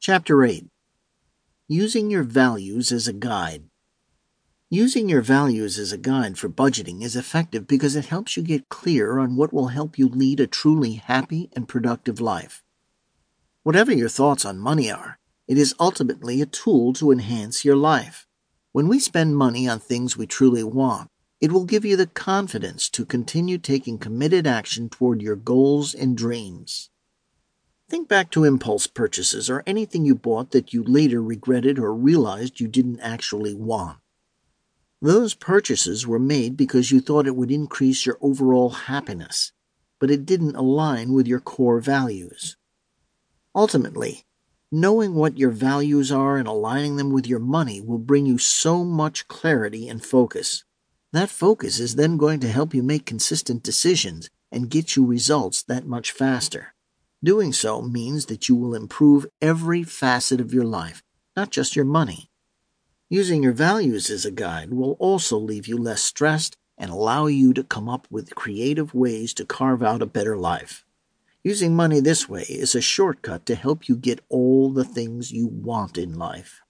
Chapter 8 Using Your Values as a Guide. Using your values as a guide for budgeting is effective because it helps you get clear on what will help you lead a truly happy and productive life. Whatever your thoughts on money are, it is ultimately a tool to enhance your life. When we spend money on things we truly want, it will give you the confidence to continue taking committed action toward your goals and dreams. Think back to impulse purchases or anything you bought that you later regretted or realized you didn't actually want. Those purchases were made because you thought it would increase your overall happiness, but it didn't align with your core values. Ultimately, knowing what your values are and aligning them with your money will bring you so much clarity and focus. That focus is then going to help you make consistent decisions and get you results that much faster. Doing so means that you will improve every facet of your life, not just your money. Using your values as a guide will also leave you less stressed and allow you to come up with creative ways to carve out a better life. Using money this way is a shortcut to help you get all the things you want in life.